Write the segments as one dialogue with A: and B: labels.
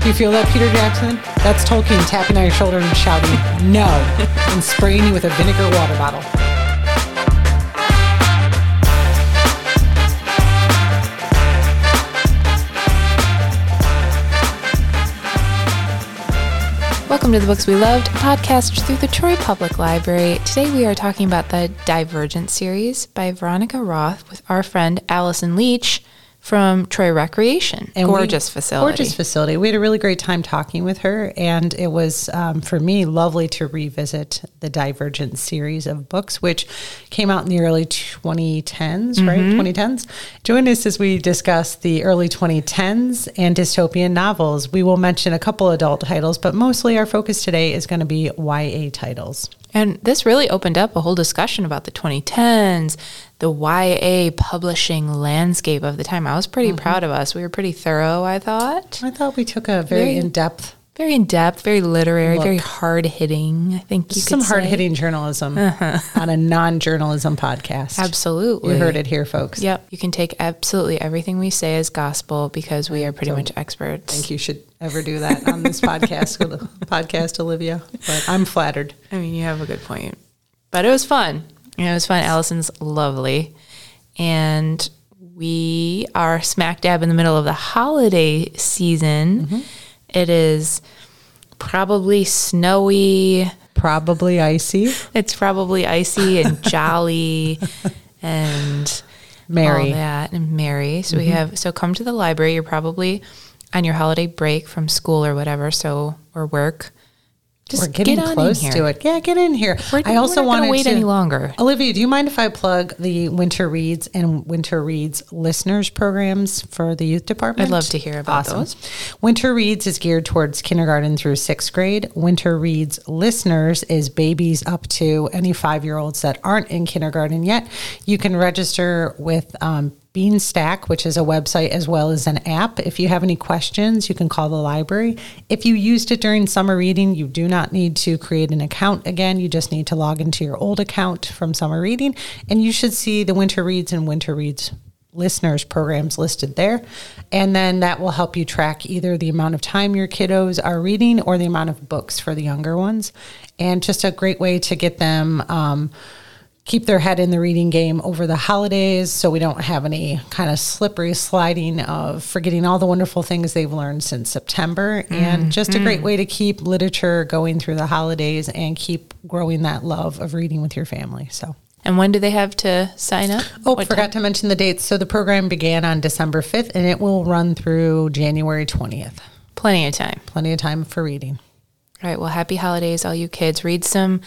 A: Do you feel that, Peter Jackson? That's Tolkien tapping on your shoulder and shouting, no, and spraying you with a vinegar water bottle.
B: Welcome to the Books We Loved, podcast through the Troy Public Library. Today we are talking about the Divergent series by Veronica Roth with our friend Allyson Leach from Troy Recreation.
A: And we-
B: gorgeous facility.
A: Gorgeous facility. We had a really great time talking with her, and it was um, for me lovely to revisit the Divergent series of books, which came out in the early 2010s, right? 2010s. Join us as we discuss the early 2010s and dystopian novels. We will mention a couple adult titles, but mostly our focus today is going to be YA titles.
B: And this really opened up a whole discussion about the 2010s, the YA publishing landscape of the time. I was pretty
A: Mm-hmm.
B: proud of us. We were pretty thorough, I thought.
A: I thought we took a very,
B: Very-
A: in depth,
B: Very in depth, very literary,
A: Look.
B: very hard hitting, I think you
A: some
B: could say. Uh-huh.
A: hard hitting journalism on a non journalism podcast.
B: Absolutely.
A: You heard it here, folks.
B: Yep. You can take absolutely everything we say as gospel because we are pretty much experts.
A: think you should ever do that on this podcast, podcast, Olivia. But I'm flattered.
B: I mean, you have a good point. But it was fun. Know, it was fun. Allyson's lovely. And we are smack dab in the middle of the holiday season. Mm-hmm. It is probably snowy.
A: Probably icy.
B: It's probably icy and jolly and
A: Mary.
B: all that and merry. So we mm-hmm. have so come to the library. You're probably on your holiday break from school or whatever, so or work. Just
A: We're getting
B: get
A: close
B: in
A: to it. Yeah, get in here.
B: We're-
A: I also
B: not gonna wait any longer.
A: Olivia, do you mind if I plug the Winter Reads and Winter Reads listeners programs for the youth department?
B: I'd love to hear about
A: awesome.
B: those.
A: Winter Reads is geared towards kindergarten through sixth grade. Winter Reads listeners is babies up to any five year olds that aren't in kindergarten yet. You can register with um, Beanstack, which is a website as well as an app. If you have any questions, you can call the library. If you used it during summer reading, you do not need to create an account again. You just need to log into your old account from summer reading, and you should see the Winter Reads and Winter Reads listeners programs listed there. And then that will help you track either the amount of time your kiddos are reading or the amount of books for the younger ones. And just a great way to get them. Um, keep their head in the reading game over the holidays so we don't have any kind of slippery sliding of forgetting all the wonderful things they've learned since September. And mm, just a great mm. way to keep literature going through the holidays and keep growing that love of reading with your family. So.
B: And when do they have to sign up?
A: Oh,
B: What
A: forgot
B: time?
A: to mention the dates. So the program began on December 5th and it will run through January 20th.
B: Plenty of time.
A: Plenty of time for reading.
B: All right. Well, happy holidays, all you kids. Read some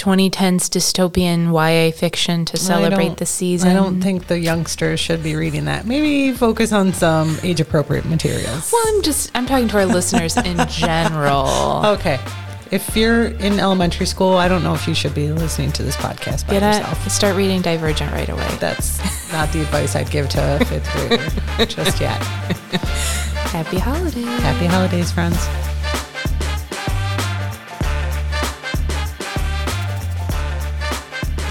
B: 2010s dystopian YA fiction to celebrate the season.
A: I don't think the youngsters should be reading that. Maybe focus on some age appropriate materials.
B: Well, I'm just I'm talking to our listeners in general.
A: Okay. If you're in elementary school, I don't know if you should be listening to this podcast by
B: Get
A: yourself.
B: Start reading Divergent right away.
A: That's not the advice I'd give to a fifth grader just yet.
B: Happy holidays.
A: Happy holidays, friends.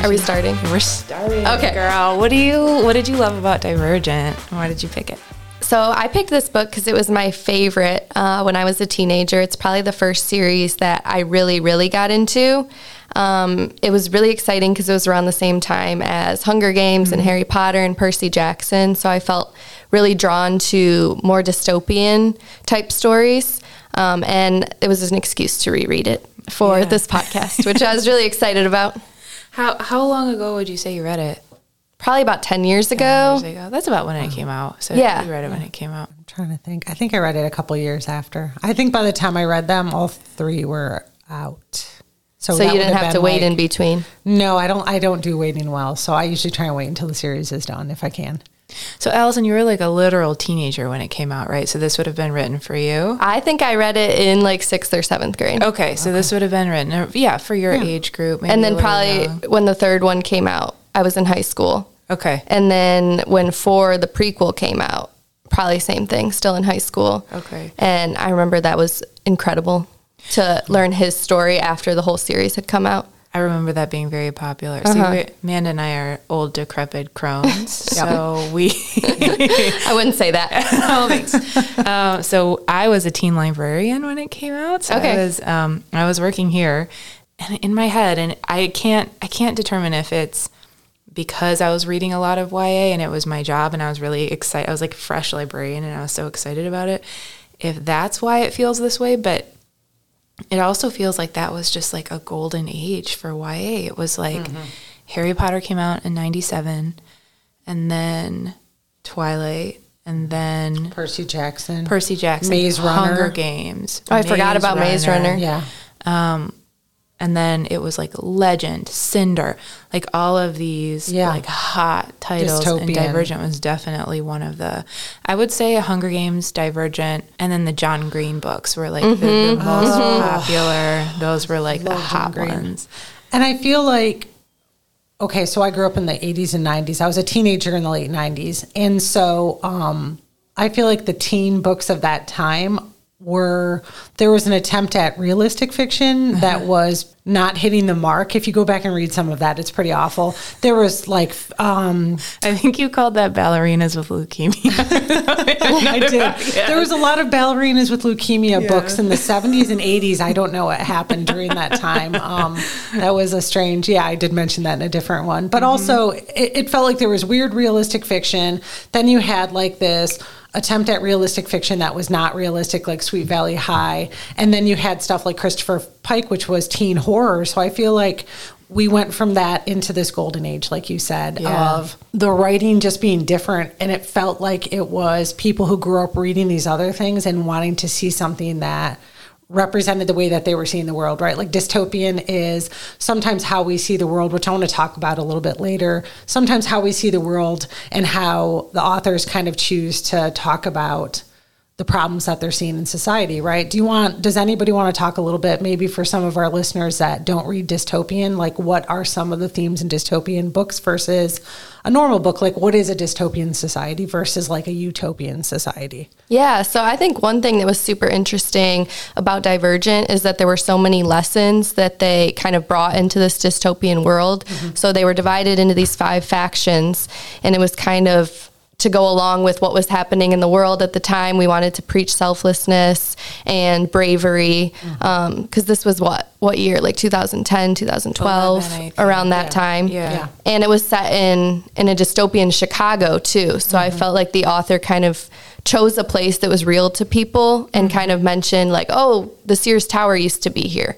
C: Are we starting?
B: We're starting.
C: Okay.
B: girl. What do you What did you love about Divergent? Why did you pick it?
C: So I picked this book because it was my favorite uh, when I was a teenager. It's probably the first series that I really, really got into. Um, it was really exciting because it was around the same time as Hunger Games and Harry Potter and Percy Jackson. So I felt really drawn to more dystopian type stories. Um, and it was an excuse to reread it for
B: Yeah.
C: this podcast, which I was really excited about.
B: How How long ago would you say you read it?
C: Probably about 10 years ago.
B: Years ago. That's about when it came out. So
C: Yeah.
B: you read it when it came out.
A: I'm trying to think. I think I read it a couple years after. I think by the time I read them, all three were out.
C: So
A: that
C: you
A: would
C: didn't have to wait
A: like-
C: in between.
A: No, I don't. I don't do waiting well. So I usually try and wait until the series is done if I can.
B: So Allyson, you were like a literal teenager when it came out, right? So this would have been written for you.
C: I think I read it in like sixth or seventh grade.
B: Okay, so this would have been written, uh, yeah, for your age group. maybe
C: and then probably
B: young.
C: when the third one came out, I was in high school.
B: Okay.
C: And then when four, the prequel came out, probably same thing, still in high school.
B: Okay.
C: And I remember that was incredible to learn his story after the whole series had come out.
B: I remember that being very popular. So we, Amanda and I are old, decrepit crones. So we,
C: I wouldn't say that.
B: oh, thanks. Um, so I was a teen librarian when it came out. So
C: Okay.
B: I was, um, I was working here, and in my head, and I can't, I can't determine if it's because I was reading a lot of YA and it was my job, and I was really excited. I was like a fresh librarian, and I was so excited about it. If that's why it feels this way, but it also feels like that was just like a golden age for YA. It was like mm-hmm. Harry Potter came out in 97 and then Twilight and then
A: Percy Jackson.
B: Percy Jackson,
A: Maze Runner.
B: Hunger Games.
C: Oh, I forgot about Maze Runner.
A: yeah.
B: Um, And then it was like Legend, Cinder, like all of these
A: Yeah.
B: like hot titles. And Divergent was definitely one of the, I would say Hunger Games, Divergent, and then the John Green books were like the, the most popular. Those were like the
A: Love John
B: hot ones.
A: And I feel like, okay, so I grew up in the 80s and 90s. I was a teenager in the late 90s. And so um, I feel like the teen books of that time were, there was an attempt at realistic fiction that was not hitting the mark. If you go back and read some of that, it's pretty awful. There was like, um,
B: I think you called that ballerinas with leukemia.
A: I did. There was a lot of ballerinas with leukemia books in the 70s and 80s. I don't know what happened during that time. Um, that was a strange, yeah, I did mention that in a different one. But also, it, it felt like there was weird realistic fiction. Then you had like this attempt at realistic fiction that was not realistic, like Sweet Valley High. And then you had stuff like Christopher Pike, which was teen horror. So I feel like we went from that into this golden age, like you said,
B: Yeah.
A: of the writing just being different and it felt like it was people who grew up reading these other things and wanting to see something that represented the way that they were seeing the world right? Like dystopian is sometimes how we see the world which i want to talk about a little bit later. Sometimes how we see the world and how the authors kind of choose to talk about the problems that they're seeing in society, right? Do you want does anybody want to talk a little bit maybe for some of our listeners that don't read dystopian, like what are some of the themes in dystopian books versus a normal book? Like what is a dystopian society versus like a utopian society?
C: Yeah, so I think one thing that was super interesting about Divergent is that there were so many lessons that they kind of brought into this dystopian world. Mm-hmm. So they were divided into these five factions, and it was kind of to go along with what was happening in the world at the time. We wanted to preach selflessness and bravery um, because this was what what year like 2010 2012
B: 11,
C: around that
B: Yeah.
C: time
B: Yeah.
A: Yeah.
C: and it was set in in a dystopian Chicago too. So I felt like the author kind of chose a place that was real to people and kind of mentioned like, oh, the Sears Tower used to be here,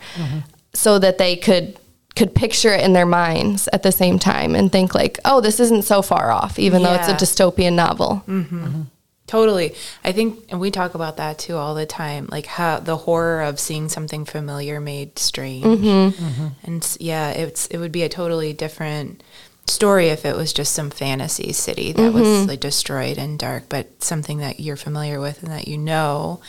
C: so that they could could picture it in their minds at the same time and think like, oh, this isn't so far off, even though it's a dystopian novel. Mm-hmm.
B: Totally. I think, and we talk about that too all the time, like how the horror of seeing something familiar made strange. Mm-hmm. Mm-hmm. And yeah, it's it would be a totally different story if it was just some fantasy city that was like destroyed and dark, but something that you're familiar with and that you know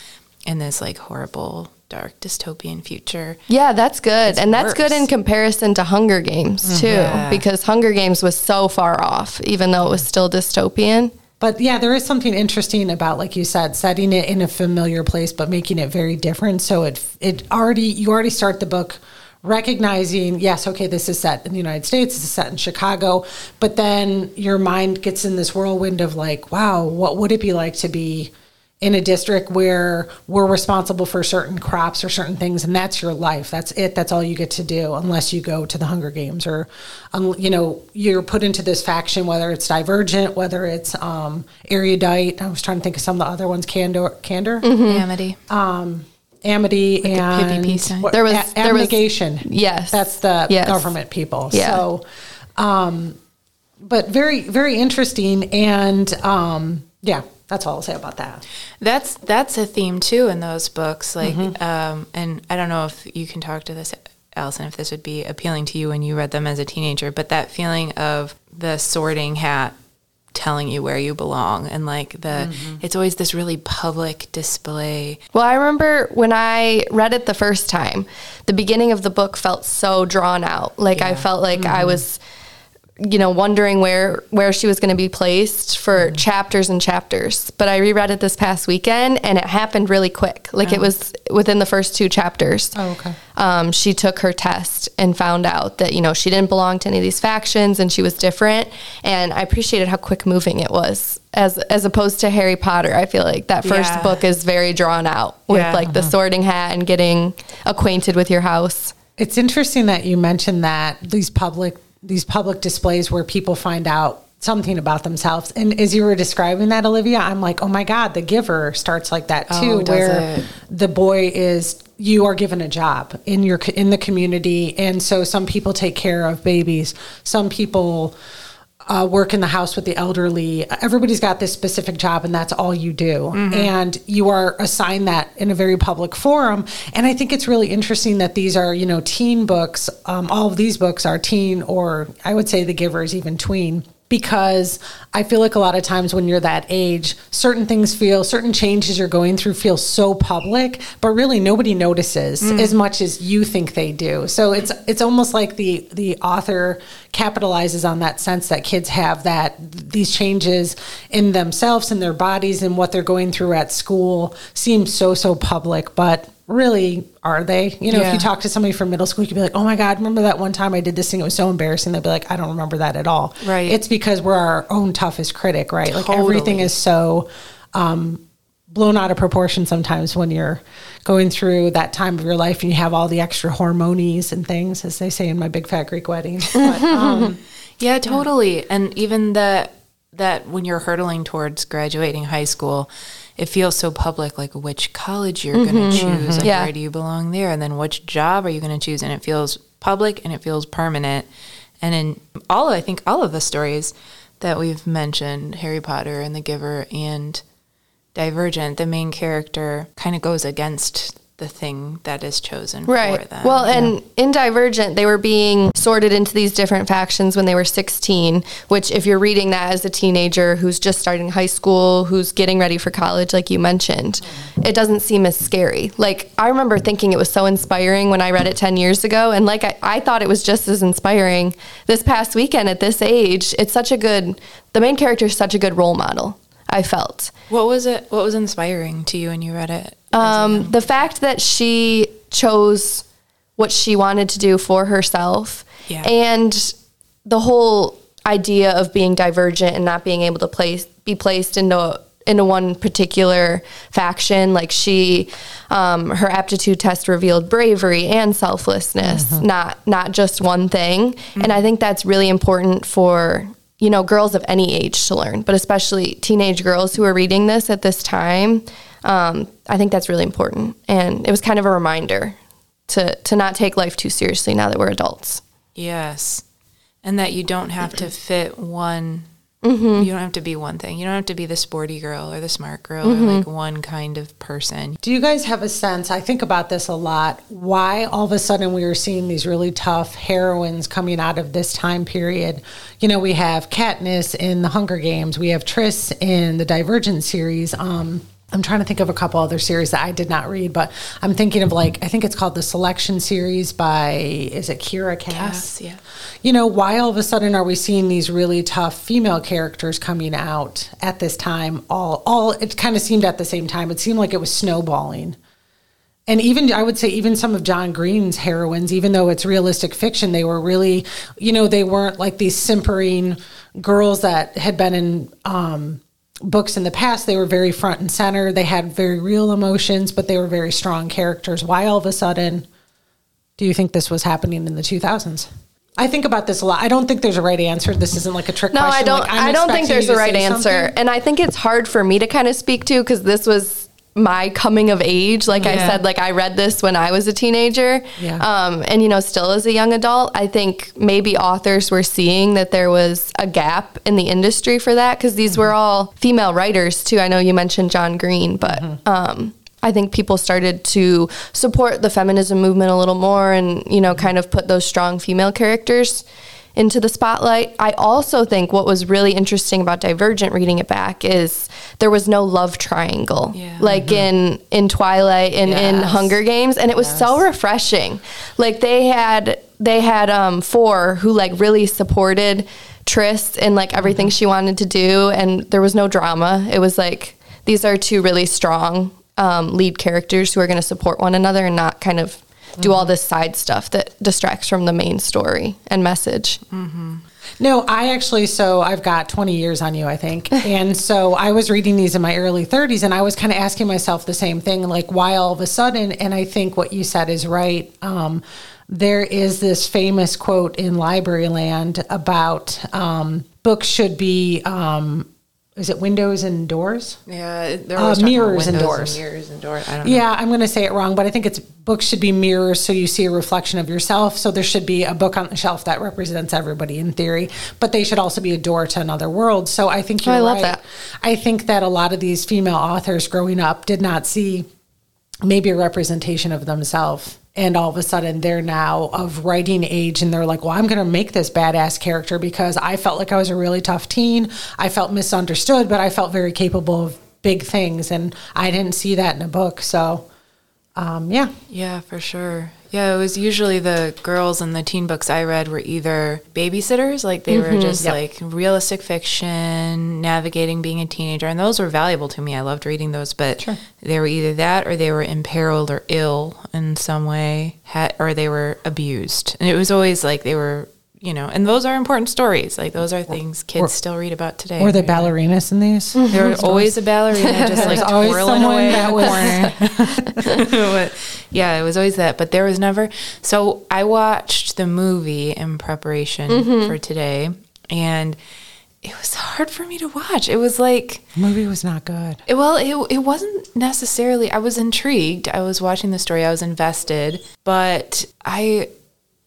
B: in this like horrible dark dystopian future.
C: Yeah, that's good. and that's good in comparison to Hunger Games mm-hmm. too,
B: Yeah.
C: because Hunger Games was so far off, even though it was still dystopian.
A: But yeah, there is something interesting about, like you said, setting it in a familiar place, but making it very different. So it it already you already start the book recognizing, yes, okay, this is set in the United States, this is set in Chicago, but then your mind gets in this whirlwind of like, wow, what would it be like to be in a district where we're responsible for certain crops or certain things and that's your life that's it that's all you get to do unless you go to the hunger games or um, you know you're put into this faction whether it's divergent whether it's um, erudite i was trying to think of some of the other ones candor candor
B: Amity.
A: amity and
B: PPP sign.
A: what-
C: There was-
A: a-
C: there was-
A: abnegation
C: Yes.
A: that's the
C: Yes.
A: government people
C: Yeah.
A: so um, but very very interesting and um, yeah that's all i'll say about that
B: That's that's a theme too in those books. Like, mm-hmm. um, and I don't know if you can talk to this, Allyson, if this would be appealing to you when you read them as a teenager. But that feeling of the sorting hat telling you where you belong, and like the, mm-hmm. it's always this really public display.
C: Well, I remember when I read it the first time, the beginning of the book felt so drawn out. Like I felt like I mm-hmm. was you know, wondering where where she was going to be placed for
A: Mm-hmm.
C: chapters and chapters. But I reread it this past weekend, and it happened really quick. Like it was within the first two chapters.
A: Oh, okay.
C: Um, she took her test and found out that you know she didn't belong to any of these factions, and she was different. And I appreciated how quick moving it was, as as opposed to Harry Potter. I feel like that first
B: Yeah.
C: book is very drawn out with
B: Yeah.
C: like the Sorting Hat and getting acquainted with your house.
A: It's interesting that you mentioned that these public these public displays where people find out something about themselves. And as you were describing that, Olivia, I'm like, oh my God, The Giver starts like that oh, too,
B: Oh,
A: where
B: it?
A: the boy is you are given a job in your in the community, and so some people take care of babies, some people. Uh, work in the house with the elderly. Everybody's got this specific job, and that's all you do. And you are assigned that in a very public forum. And I think it's really interesting that these are, you know, teen books. Um, all of these books are teen, or I would say The Giver is even tween because I feel like a lot of times when you're that age, certain things feel, certain changes you're going through feel so public, but really nobody notices mm. as much as you think they do. So it's it's almost like the the author capitalizes on that sense that kids have that these changes in themselves and their bodies and what they're going through at school seem so so public, but really are they? You know if you talk to somebody from middle school you could be like oh my god remember that one time i did this thing? It was so embarrassing. They'll be like i don't remember that at all.
B: Right.
A: it's because we're our own toughest critic right? Like everything is so um, blown out of proportion sometimes when you're going through that time of your life and you have all the extra hormonies and things as they say in my big fat greek wedding. But, um,
B: Yeah, totally. And even that that when you're hurtling towards graduating high school, it feels so public like which college you're going to mm-hmm, choose, mm-hmm. like
C: Yeah.
B: where do you belong there and then which job are you going to choose and it feels public and it feels permanent. And in all I think all of the stories that we've mentioned, Harry Potter and The Giver and Divergent, the main character kind of goes against the thing that is chosen for
C: Right.
B: them.
C: Well, and in Divergent, they were being sorted into these different factions when they were 16, which, if you're reading that as a teenager who's just starting high school, who's getting ready for college, like you mentioned, it doesn't seem as scary. Like, I remember thinking it was so inspiring when I read it 10 years ago. And like, I, I thought it was just as inspiring this past weekend at this age. It's such a good, the main character is such a good role model, I felt.
B: what was it what was inspiring to you when you read it?
C: Um, the fact that she chose what she wanted to do for herself
B: Yeah.
C: and the whole idea of being divergent and not being able to place be placed into into one particular faction like she um, her aptitude test revealed bravery and selflessness not not just one thing and i think that's really important for you know girls of any age to learn but especially teenage girls who are reading this at this time um, i think that's really important and it was kind of a reminder to to not take life too seriously now that we're adults
B: Yes. And that you don't have to fit one
C: Mm-hmm.
B: you don't have to be one thing. You don't have to be the sporty girl or the smart girl or
C: Mm-hmm.
B: like one kind of person.
A: do you guys have a sense i think about this a lot why all of a sudden we are seeing these really tough heroines coming out of this time period you know we have katniss in the hunger games we have Tris in the divergent series um I'm trying to think of a couple other series that I did not read, but I'm thinking of like I think it's called the Selection series by is it Kiera Cass?
B: Cass, yeah.
A: You know, why all of a sudden are we seeing these really tough female characters coming out at this time? All, all it kind of seemed at the same time. It seemed like it was snowballing. And even I would say even some of John Green's heroines, even though it's realistic fiction, they were really, you know, they weren't like these simpering girls that had been in um, books in the past. They were very front and center. They had very real emotions, but they were very strong characters. Why all of a sudden do you think this was happening in the 2000s? I think about this a lot. I don't think there's a right answer. This isn't like a trick
C: No,
A: question.
C: I don't.
A: Like, I'm
C: don't think there's a right answer,
A: something.
C: and I think it's hard for me to kind of speak to because this was my coming of age. Like I said, like I read this when I was a teenager,
A: Yeah.
C: um, and you know, still as a young adult. I think maybe authors were seeing that there was a gap in the industry for that because these were all female writers too. I know you mentioned John Green, but. Um, I think people started to support the feminism movement a little more and, you know, kind of put those strong female characters into the spotlight. I also think what was really interesting about Divergent reading it back is there was no love triangle
B: Yeah.
C: like in in Twilight and in Hunger Games and it was so refreshing. Like they had they had um four who like really supported Tris and like everything she wanted to do and there was no drama. It was like these are two really strong um, lead characters who are going to support one another and not kind of do all this side stuff that distracts from the main story and message.
A: No, I actually, so I've got 20 years on you, I think. And so I was reading these in my early 30s and I was kind of asking myself the same thing, like, why all of a sudden? And I think what you said is right. Um, there is this famous quote in Library Land about um, books should be, um, is it windows and doors?
B: Yeah, there
A: Uh, mirrors and doors.
B: mirrors and doors. I don't know.
A: Yeah, I'm going to say it wrong, but I think it's books should be mirrors so you see a reflection of yourself. So there should be a book on the shelf that represents everybody in theory, but they should also be a door to another world. So I think you're
C: I love
A: right.
C: that.
A: I think that a lot of these female authors growing up did not see maybe a representation of themselves. And all of a sudden, they're now of writing age, and they're like, "Well, I'm going to make this badass character because I felt like I was a really tough teen. I felt misunderstood, but I felt very capable of big things, and I didn't see that in a book." So, um, yeah,
B: Yeah, for sure. Yeah, it was usually the girls in the teen books I read were either babysitters, like they were mm-hmm. just
A: Yep.
B: like realistic fiction, navigating being a teenager, and those were valuable to me. I loved reading those, but
A: Sure.
B: they were either that or they were imperiled or ill in some way, ha- or they were abused. And it was always like they were, you know, and those are important stories. Like those are things kids
A: Or-
B: still read about today.
A: were
B: right?
A: ballerinas in these? Mm-hmm.
B: There was always a ballerina just like twirling away
A: that
B: in the corner. Yeah, it was always that. But there was never. So I watched the movie in preparation mm-hmm. for today, and it was hard for me to watch. It was like.
A: The movie was not good.
B: It- Well, it, it wasn't necessarily. I was intrigued. I was watching the story. I was invested, but I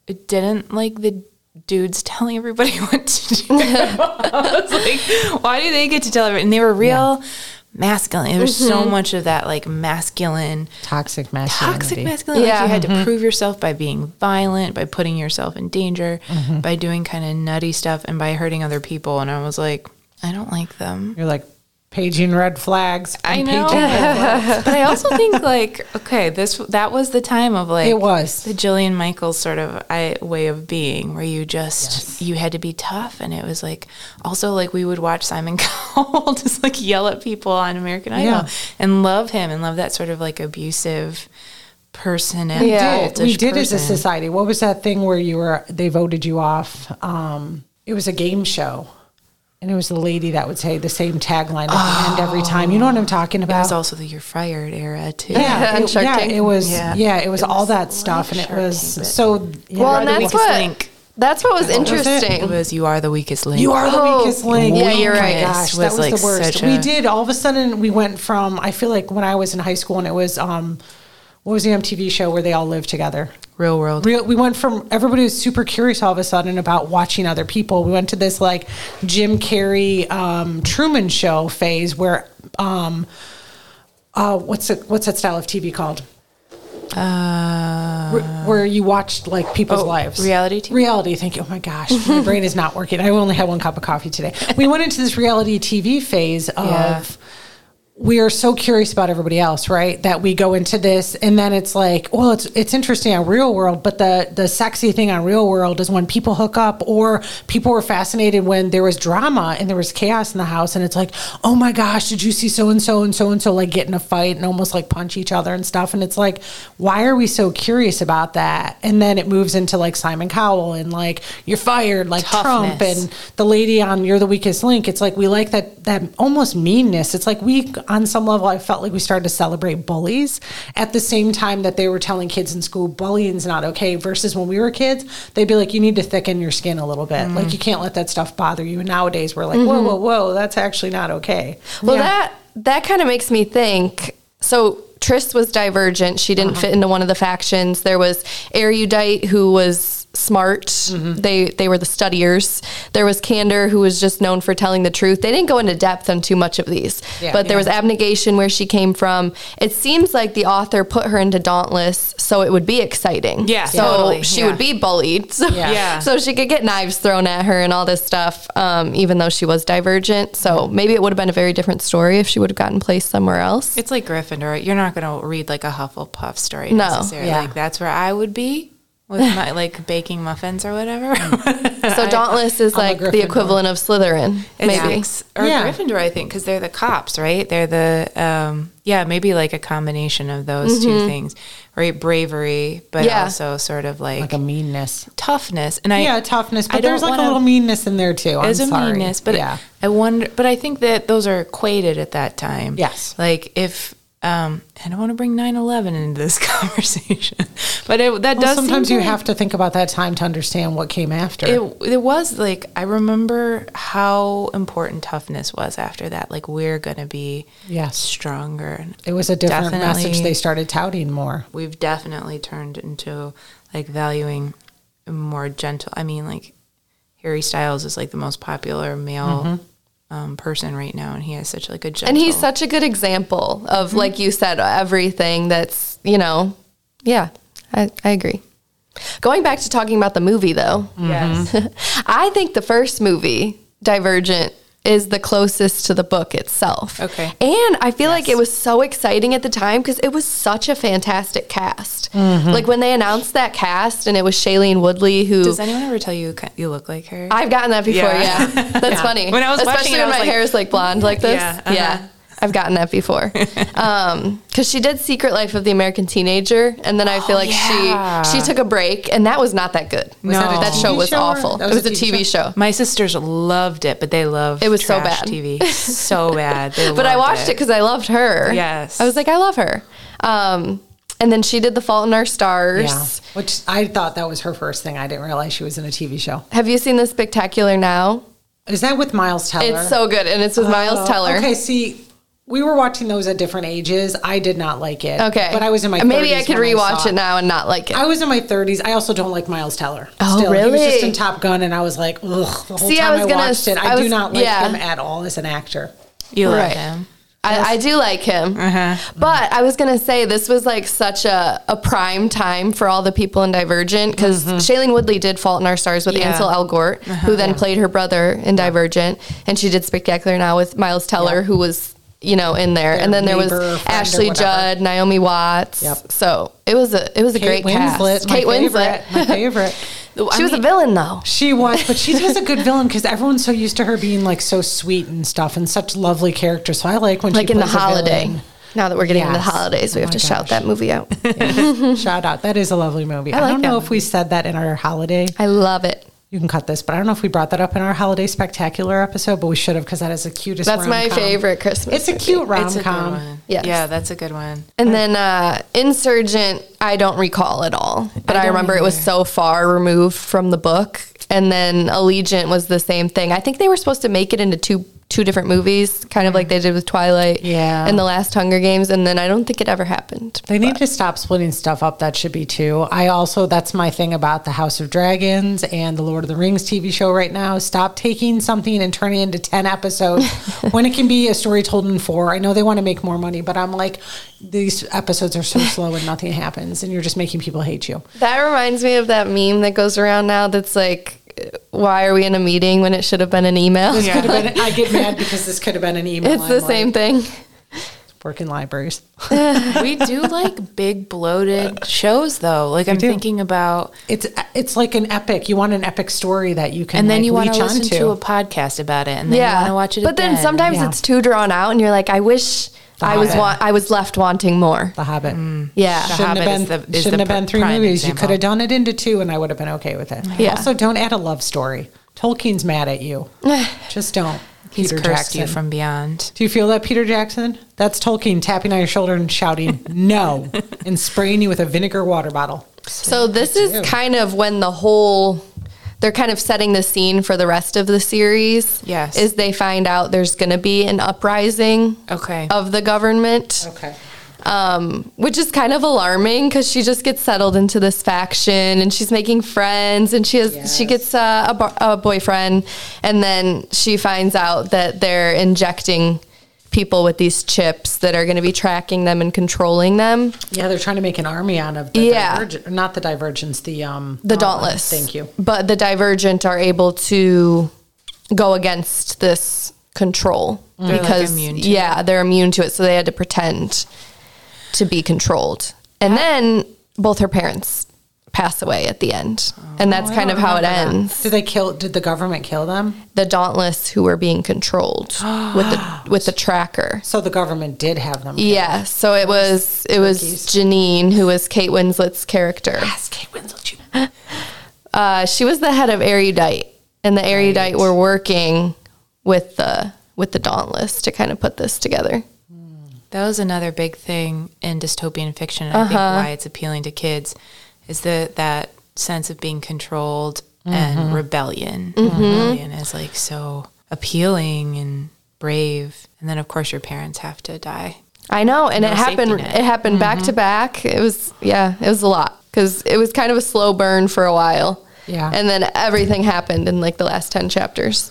B: didn't like the dudes telling everybody what to do. I was like, why do they get to tell everybody? And they were real masculine. There was so mm-hmm. much of that like masculine,
A: Toxic masculinity.
B: toxic masculinity.
C: Yeah.
B: You had to mm-hmm. prove yourself by being violent, by putting yourself in danger, mm-hmm. by doing kind of nutty stuff, and by hurting other people. And I was like, I don't like them.
A: You're like paging red flags.
B: I
A: and
B: know,
A: paging red flags.
B: but I also think like okay, this that was the time of like
A: It was.
B: the Jillian Michaels sort of I, way of being, where you just you had to be tough, and it was like also like we would watch Simon Cowell just like yell at people on American Idol
A: Yeah.
B: and love him and love that sort of like abusive person and
C: Yeah.
A: did. We did as a society. What was that thing where you were? They voted you off. Um, it was a game show, and it was the lady that would say the same tagline at the end every time. You know what I'm talking about?
B: It was also the You're Fired era too.
A: yeah, it,
C: Shark
A: yeah,
C: Tank.
A: it was.
B: Yeah.
A: Yeah, it was
B: It
A: all
B: was
A: that stuff, and it was
B: Tank,
A: so. Yeah,
C: Well, and that's what
B: link.
C: that's what was
A: was it?
C: interesting.
B: It was You Are the Weakest Link.
A: You are the
C: Oh,
A: weakest link.
C: yeah, you're
A: oh
C: right.
A: Gosh,
B: Was
A: that was
B: like
A: the worst.
B: such
A: we did all of a sudden. We went from. I feel like when I was in high school, and it was um, what was the MTV show where they all lived together?
B: Real World.
A: Real, we went from everybody was super curious all of a sudden about watching other people. We went to this like Jim Carrey um, Truman Show phase where um, uh, what's it, what's that style of TV called?
B: Uh,
A: Where, where you watched like people's
B: Oh,
A: lives.
B: reality TV?
A: Reality. Thank you. Oh my gosh, my brain is not working. I only had one cup of coffee today. We went into this reality TV phase of.
B: Yeah.
A: We are so curious about everybody else, right? That we go into this, and then it's like, well, it's it's interesting on Real World, but the the sexy thing on Real World is when people hook up, or people were fascinated when there was drama and there was chaos in the house, and it's like, oh my gosh, did you see so and so and so and so like get in a fight and almost like punch each other and stuff? And it's like, why are we so curious about that? And then it moves into like Simon Cowell and like you're fired, like Trump and the lady on You're the Weakest Link. It's like we like that that almost meanness. It's like we on some level I felt like we started to celebrate bullies at the same time that they were telling kids in school bullying's not okay versus when we were kids, they'd be like, You need to thicken your skin a little bit. Like you can't let that stuff bother you. And nowadays we're like, Whoa, whoa, whoa, that's actually not okay.
C: Well,
A: Yeah.
C: that that kind of makes me think. So Tris was divergent. She
A: Uh-huh.
C: didn't fit into one of the factions. There was Erudite, who was smart.
A: Mm-hmm.
C: They they were the studiers. There was Candor, who was just known for telling the truth. They didn't go into depth on too much of these,
A: Yeah.
C: but there
A: Yeah.
C: was abnegation, where she came from. It seems like the author put her into Dauntless so it would be exciting.
B: Yeah,
C: so
B: totally.
C: she
B: Yeah.
C: would be bullied. So,
A: Yeah.
B: Yeah.
C: so she could get knives thrown at her and all this stuff, um, even though she was divergent. So maybe it would have been a very different story if she would have gotten placed somewhere else.
B: It's like Gryffindor. You're not going to read like a Hufflepuff story
C: No.
B: necessarily.
A: Yeah.
B: Like that's where I would be with my like baking muffins or whatever.
C: So Dauntless is
A: I'm
C: like the equivalent of Slytherin, maybe.
B: X- or
A: Yeah.
B: Gryffindor, I think, because they're the cops, right? They're the um, yeah, maybe like a combination of those two things, right? Bravery, but
C: Mm-hmm. Yeah.
B: also sort of like,
A: like a meanness.
B: toughness. And I
A: yeah, toughness,
B: I
A: but there's like a
B: wanna-
A: little meanness in there too. I'm
B: There's a
A: sorry.
B: meanness, but
A: yeah,
B: I wonder. But I think that those are equated at that time.
A: Yes.
B: Like if um, I don't want to bring 9/11 into this conversation, but it, that
A: well,
B: does.
A: sometimes you
B: to-
A: have to think about that time to understand what came after.
B: It, it was like I remember how important toughness was after that. Like we're gonna be
A: Yes.
B: stronger.
A: It was a different message they started touting more.
B: We've definitely turned into like valuing more gentle. I mean, like Harry Styles is like the most popular male um, person right now, and he has such like a gentle.
C: And he's such a good example of, like you said, everything that's, you know, yeah, I, I agree. Going back to talking about the movie, though,
B: yes.
C: I think the first movie, Divergent, is the closest to the book itself.
B: Okay.
C: And I feel like it was so exciting at the time because it was such a fantastic cast. Like when they announced that cast and it was Shailene Woodley, who.
B: Does anyone ever tell you you look like her?
C: I've gotten that before,
B: Yeah.
C: yeah. That's funny.
B: When I was watching
C: Especially
B: it, I
C: when my
B: like-
C: hair is like blonde like this.
B: Yeah, uh-huh.
C: Yeah. I've gotten that before. Um, cause she did Secret Life of the American Teenager. And then I feel like
B: yeah.
C: she, she took a break and that was not that good.
B: No. that
C: That show was
A: show
C: awful.
A: that
C: It was a TV show.
B: My sisters loved it, but they loved
C: It was so bad.
B: TV so bad. They
C: But I watched it because I loved her.
B: Yes.
C: I was like, I love her. Um, and then she did The Fault in Our Stars.
A: Yeah, which I thought that was her first thing. I didn't realize she was in a TV show.
C: Have you seen The Spectacular Now?
A: Is that with Miles Teller?
C: It's so good. And it's with Miles
A: Oh,
C: Teller.
A: Okay, see, we were watching those at different ages. I did not like it.
C: Okay.
A: but I was in my
C: Maybe
A: 30s
C: I could rewatch
A: saw
C: it now and not like it.
A: I was in my 30s. I also don't like Miles Teller.
C: Oh, really?
A: He was just in Top Gun, and I was like, ugh. The whole
C: See, I
A: time I,
C: was gonna-
A: watched it, I,
C: I
A: do not like
C: yeah.
A: him at all as an actor.
B: You love
C: Right.
B: him.
C: I, I do like him.
A: Uh-huh.
C: But I was going to say this was like such a, a prime time for all the people in Divergent because Shailene Woodley did Fault in Our Stars with
B: Mm-hmm. Yeah.
C: Ansel Elgort, who then played her brother in Divergent. And she did Spectacular Now with Miles Teller,
A: Yeah.
C: who was, you know, in there.
A: Their
C: and then there was
A: neighbor, friend, or
C: Ashley. Judd, Naomi Watts.
A: Yep.
C: So it was a it was a
A: Kate
C: great
A: Winslet,
C: cast. Kate
A: favorite,
C: Winslet.
A: my favorite.
C: she was a villain though.
A: She was, but she was a good villain because everyone's so used to her being like so sweet and stuff and such lovely characters. So I like when
C: Like
A: she
C: in the holiday.
A: villain.
C: Now that we're getting into the holidays, we
A: Oh
C: have to shout that movie out.
A: Shout out. That is a lovely movie. I,
C: like
A: don't know if we said that in our holiday.
C: I love it.
A: You can cut this, but I don't know if we brought that up in our holiday spectacular episode, but we should have because that is the cutest.
C: That's my
A: rom-com.
C: favorite Christmas.
A: It's a
C: movie.
A: cute rom
B: It's a good
A: com.
B: one.
C: Yes.
B: Yeah, that's a good one.
C: And then uh, Insurgent, I don't recall at all, but I,
B: don't
C: remember it was so far removed from the book. And then Allegiant was the same thing. I think they were supposed to make it into two two different movies, kind of like they did with Twilight,
A: Yeah.
C: and the last Hunger Games. And then I don't think it ever happened.
A: They need to stop splitting stuff up. That should be two. I also, that's my thing about the House of Dragons and the Lord of the Rings TV show right now. Stop taking something and turning it into 10 episodes when it can be a story told in four. I know they want to make more money, but I'm like, these episodes are so slow and nothing happens, and you're just making people hate you.
C: That reminds me of that meme that goes around now. That's like, why are we in a meeting when it should have been an email?
A: This could have been, I get mad because this could have been an email.
C: It's the
A: I'm
C: same
A: like,
C: thing.
A: Work in libraries.
B: we do like big bloated shows though. Like I'm
A: do.
B: thinking about
A: It's it's like an epic. You want an epic story that you can
B: and then
A: like,
B: you want to listen to a podcast about it and then you
C: yeah,
B: want to watch it
C: But then sometimes
A: Yeah.
C: it's too drawn out, and you're like, I wish
A: The
C: I was wa- I was left wanting more.
A: the Hobbit.
C: Yeah.
B: The
A: shouldn't
B: Hobbit
A: have
B: is the- is
A: shouldn't
B: the
A: have been three
B: prime
A: movies. You could have done it into two, and I would have been okay with it.
C: Yeah.
A: Also, don't add a love story. Tolkien's mad at you. Just don't.
B: He's
A: Peter
B: cursed
A: Jackson.
B: you from beyond.
A: Do you feel that, Peter Jackson? That's Tolkien tapping on your shoulder and shouting "No" and spraying you with a vinegar water bottle.
C: So this is
A: too.
C: kind of when the whole they're kind of setting the scene for the rest of the series.
B: Yes.
C: Is they find out there's going to be an uprising
B: Okay.
C: of the government.
A: Okay.
C: um, which is kind of alarming because she just gets settled into this faction and she's making friends and she has
A: Yes.
C: she gets uh, a, a boyfriend and then she finds out that they're injecting people with these chips that are going to be tracking them and controlling them.
A: Yeah, they're trying to make an army out of the
C: Yeah.
A: divergent, not the divergence, the um
C: The Dauntless.
A: Thank you.
C: But the Divergent are able to go against this control
B: They're, like,
C: because
B: immune to
C: yeah, they're immune to it. So they had to pretend to be controlled. And then both her parents pass away at the end. and that's
A: Oh,
C: kind of how it
A: remember that.
C: ends.
A: Did they kill? Did the government kill them?
C: The Dauntless who were being controlled with the with the tracker.
A: So the government did have them.
C: Yeah, so it was it was Janine who was Kate Winslet's character.
A: Yes, Kate Winslet. you-
C: Uh, she was the head of Erudite, and the Erudite were working with the with the Dauntless to kind of put this together.
B: That was another big thing in dystopian fiction. and I think why it's appealing to kids is the that sense of being controlled and rebellion. Rebellion is like so appealing and brave. And then of course your parents have to die.
C: I know, and
B: No
C: it
B: safety
C: happened. It happened back to back. It was yeah, it was a lot because it was kind of a slow burn for a while.
A: Yeah.
C: and then everything happened in like the last ten chapters.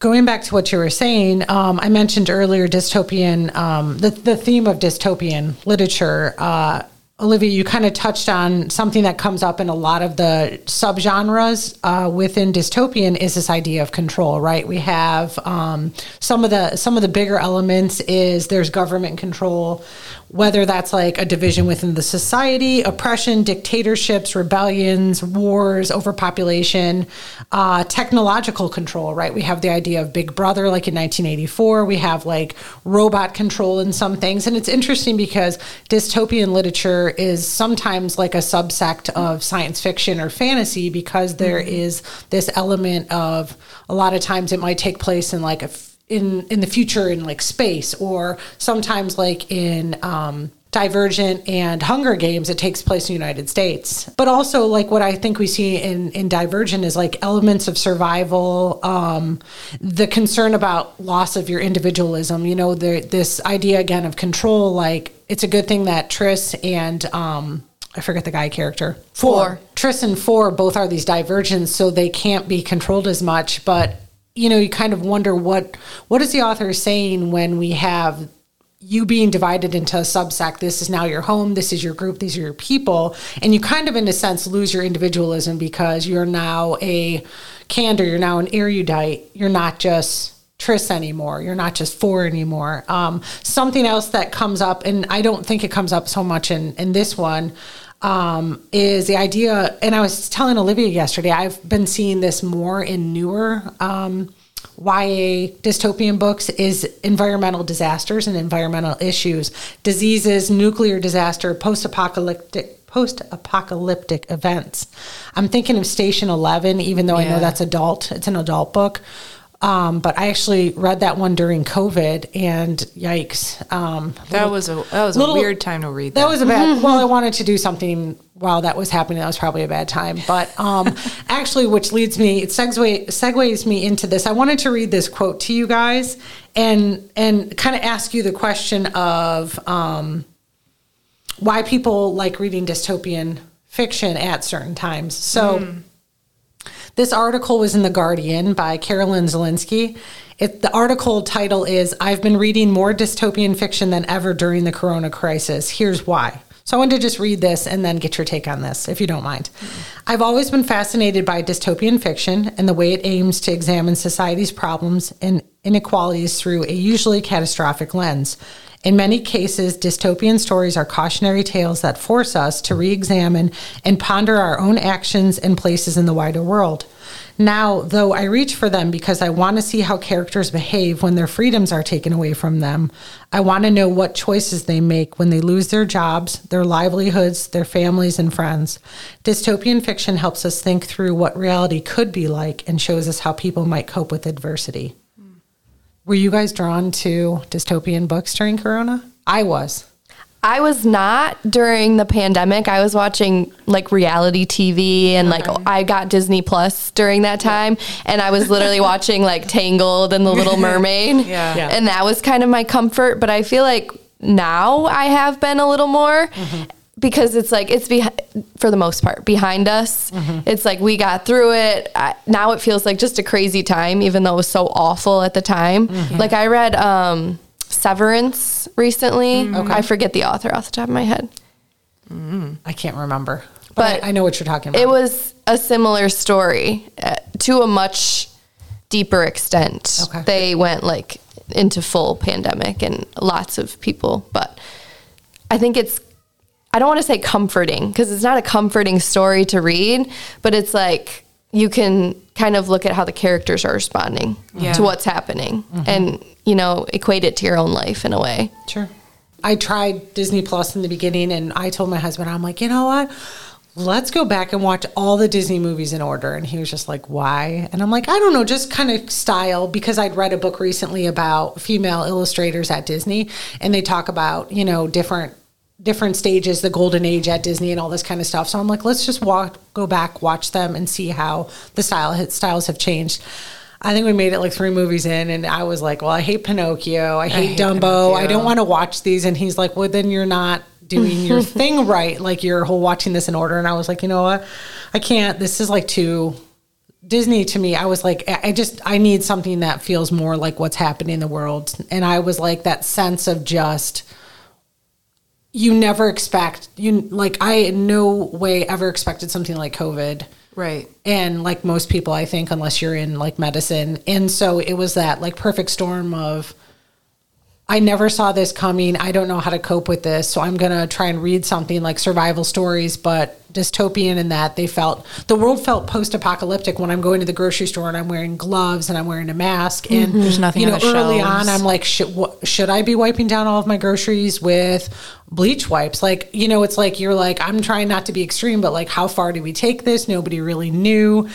A: Going back to what you were saying, um, I mentioned earlier dystopian, um, the, the theme of dystopian literature. Uh, Olivia, you kind of touched on something that comes up in a lot of the subgenres uh, within dystopian is this idea of control, right? We have um, some of the some of the bigger elements is there's government control, whether that's like a division within the society, oppression, dictatorships, rebellions, wars, overpopulation, uh, technological control, right? We have the idea of Big Brother, like in 1984. We have like robot control in some things. And it's interesting because dystopian literature is sometimes like a subsect of science fiction or fantasy because there is this element of a lot of times it might take place in like a in in the future in like space or sometimes like in um Divergent and Hunger Games, it takes place in the United States. But also, like what I think we see in, in Divergent is like elements of survival, um, the concern about loss of your individualism. You know, the, this idea again of control. Like, it's a good thing that Tris and um, I forget the guy character.
C: Four.
A: Tris and Four both are these divergents, so they can't be controlled as much. But you know, you kind of wonder what what is the author saying when we have you being divided into a subsect. This is now your home. This is your group. These are your people, and you kind of, in a sense, lose your individualism because you're now a candor. You're now an erudite. You're not just tris anymore. You're not just four anymore. Um, something else that comes up, and I don't think it comes up so much in in this one, um, is the idea. And I was telling Olivia yesterday, I've been seeing this more in newer. Um, YA dystopian books is environmental disasters and environmental issues, diseases, nuclear disaster, post-apocalyptic post-apocalyptic events. I'm thinking of Station 11 even though I know that's adult. It's an adult book. Um, but I actually read that one during COVID and yikes. Um,
B: That was a that was
A: Little-
B: a weird time to read that.
A: that was a bad. Well, I wanted to do something while that was happening. That was probably a bad time. But um, actually, which leads me, it segue, segues me into this. I wanted to read this quote to you guys and and kind of ask you the question of um, why people like reading dystopian fiction at certain times. So. This article was in The Guardian by Carolyn Zelinsky. It, the article title is I've been reading more dystopian fiction than ever during the corona crisis. Here's why. So I wanted to just read this and then get your take on this, if you don't mind. I've always been fascinated by dystopian fiction and the way it aims to examine society's problems and inequalities through a usually catastrophic lens. In many cases, dystopian stories are cautionary tales that force us to re examine and ponder our own actions and places in the wider world. Now, though I reach for them because I want to see how characters behave when their freedoms are taken away from them, I want to know what choices they make when they lose their jobs, their livelihoods, their families, and friends. Dystopian fiction helps us think through what reality could be like and shows us how people might cope with adversity. Were you guys drawn to dystopian books during Corona? I was.
C: I was not during the pandemic. I was watching like reality TV and like I got Disney Plus during that time and I was literally watching like Tangled and The Little Mermaid.
B: Yeah.
A: Yeah.
C: And that was kind of my comfort, but I feel like now I have been a little more. Mm-hmm. Because it's like it's behind for the most part behind us. It's like we got through it. I, now it feels like just a crazy time, even though it was so awful at the time. Like I read um, Severance recently. I forget the author off the top of my head.
A: I can't remember, but,
C: But
A: I, I know what you're talking about.
C: It was a similar story uh, to a much deeper extent.
A: Okay.
C: They went like into full pandemic and lots of people, but I think it's I don't want to say comforting because it's not a comforting story to read, but it's like you can kind of look at how the characters are responding
B: Yeah.
C: to what's happening mm-hmm. and you know equate it to your own life in a way.
A: Sure. I tried Disney Plus in the beginning and I told my husband, I'm like, you know what? Let's go back and watch all the Disney movies in order. And he was just like, why? And I'm like, I don't know, just kind of style because I'd read a book recently about female illustrators at Disney and they talk about, you know, different different stages, the golden age at Disney and all this kind of stuff. So I'm like, let's just walk go back, watch them and see how the style styles have changed. I think we made it like three movies in, and I was like, "Well, I hate Pinocchio. I hate,
B: hate
A: Dumbo.
B: Pinocchio.
A: I don't want to watch these." And he's like, "Well, then you're not doing your thing right. Like you're whole watching this in order." And I was like, "You know what? I can't. This is like too Disney to me. I was like, I I just I need something that feels more like what's happening in the world." And I was like that sense of just you never expect you like I in no way ever expected something like COVID
B: Right.
A: and like most people i think unless you're in like medicine and so it was that like perfect storm of i never saw this coming. I don't know how to cope with this. So i'm going to try and read something like survival stories but dystopian in that they felt the world felt post-apocalyptic when i'm going to the grocery store and i'm wearing gloves and i'm wearing a mask. And
B: There's nothing
A: you know
B: on
A: early
B: shelves.
A: on i'm like should, what, should i be wiping down all of my groceries with bleach wipes? Like you know it's like you're like i'm trying not to be extreme but like how far do we take this? Nobody really knew.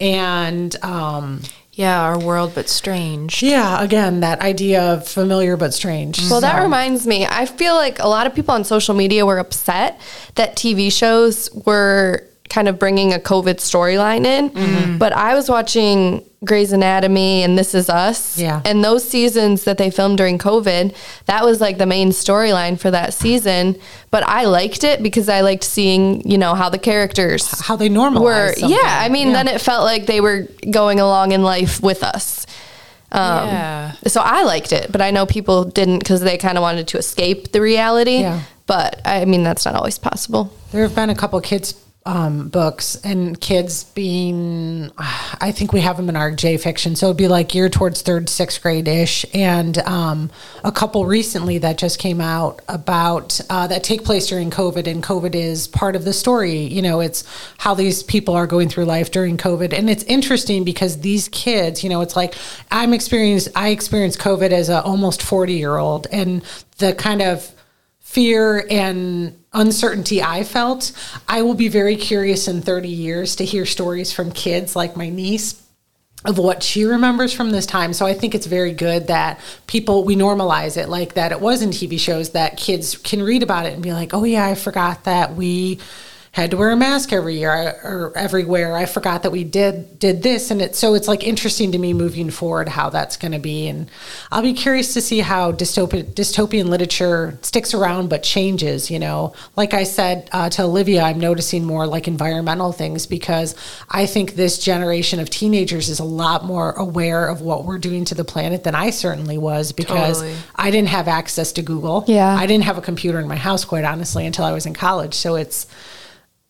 A: And um
B: Yeah, our world, but strange.
A: yeah again that idea of familiar but strange mm-hmm.
C: Well, that reminds me. I feel like a lot of people on social media were upset that TV shows were kind of bringing a COVID storyline in.
A: Mm-hmm.
C: But I was watching Grey's Anatomy and This Is Us.
A: Yeah.
C: And those seasons that they filmed during COVID, that was like the main storyline for that season. But I liked it because I liked seeing, you know, how the characters
A: how they normalize
C: were.
A: something.
C: Yeah. I mean,
A: Yeah.
C: then it felt like they were going along in life with us. Um,
B: Yeah.
C: So I liked it, but I know people didn't because they kind of wanted to escape the reality.
A: Yeah.
C: But I mean, that's not always possible.
A: There have been a couple kids um, books and kids being, I think we have them in our J fiction. So it'd be like year towards third, sixth grade ish. And um, a couple recently that just came out about uh, that take place during COVID. And COVID is part of the story. You know, it's how these people are going through life during COVID. And it's interesting because these kids, you know, it's like I'm experienced, I experienced COVID as a almost 40 year old. And the kind of fear and uncertainty I felt, I will be very curious in 30 years to hear stories from kids like my niece of what she remembers from this time. So I think it's very good that people we normalize it like that it was in TV shows that kids can read about it and be like, "Oh yeah, I forgot that we had to wear a mask every year or everywhere. I forgot that we did did this and it so it's like interesting to me moving forward how that's going to be and I'll be curious to see how dystopian dystopian literature sticks around but changes, you know. Like I said uh, to Olivia, I'm noticing more like environmental things because I think this generation of teenagers is a lot more aware of what we're doing to the planet than I certainly was because
B: Totally.
A: I didn't have access to Google.
C: Yeah.
A: I didn't have a computer in my house, quite honestly, until I was in college. So it's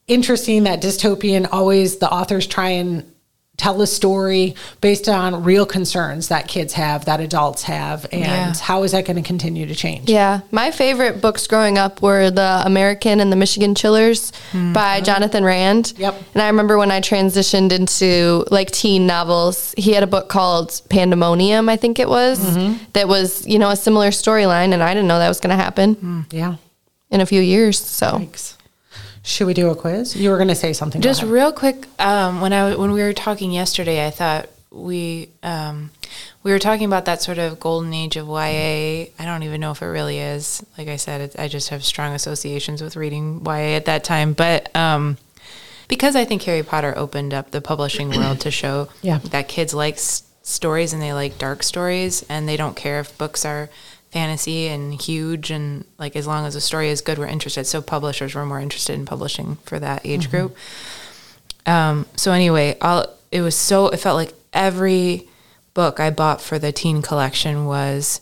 A: interesting that dystopian always the authors try and tell a story based on real concerns that kids have, that adults have, and
B: Yeah.
A: how is that going to continue to change?
C: Yeah. My favorite books growing up were The American and the Michigan Chillers mm-hmm. by Johnathan Rand.
A: Yep.
C: And I remember when I transitioned into like teen novels, he had a book called Pandemonium, I think it was, mm-hmm. that was, you know, a similar storyline. And I didn't know that was going to happen
A: Yeah.
C: in a few years. So.
A: Thanks. Should we do a quiz? You were going to say something.
B: Just real quick, um, when I when we were talking yesterday, I thought we um, we were talking about that sort of golden age of YA. I don't even know if it really is. Like I said, it, I just have strong associations with reading YA at that time, but. Um, because I think Harry Potter opened up the publishing world to show
A: Yeah.
B: that kids like s- stories and they like dark stories and they don't care if books are fantasy and huge and like as long as the story is good, we're interested. So publishers were more interested in publishing for that age group. Um, so anyway, all it was so it felt like every book I bought for the teen collection was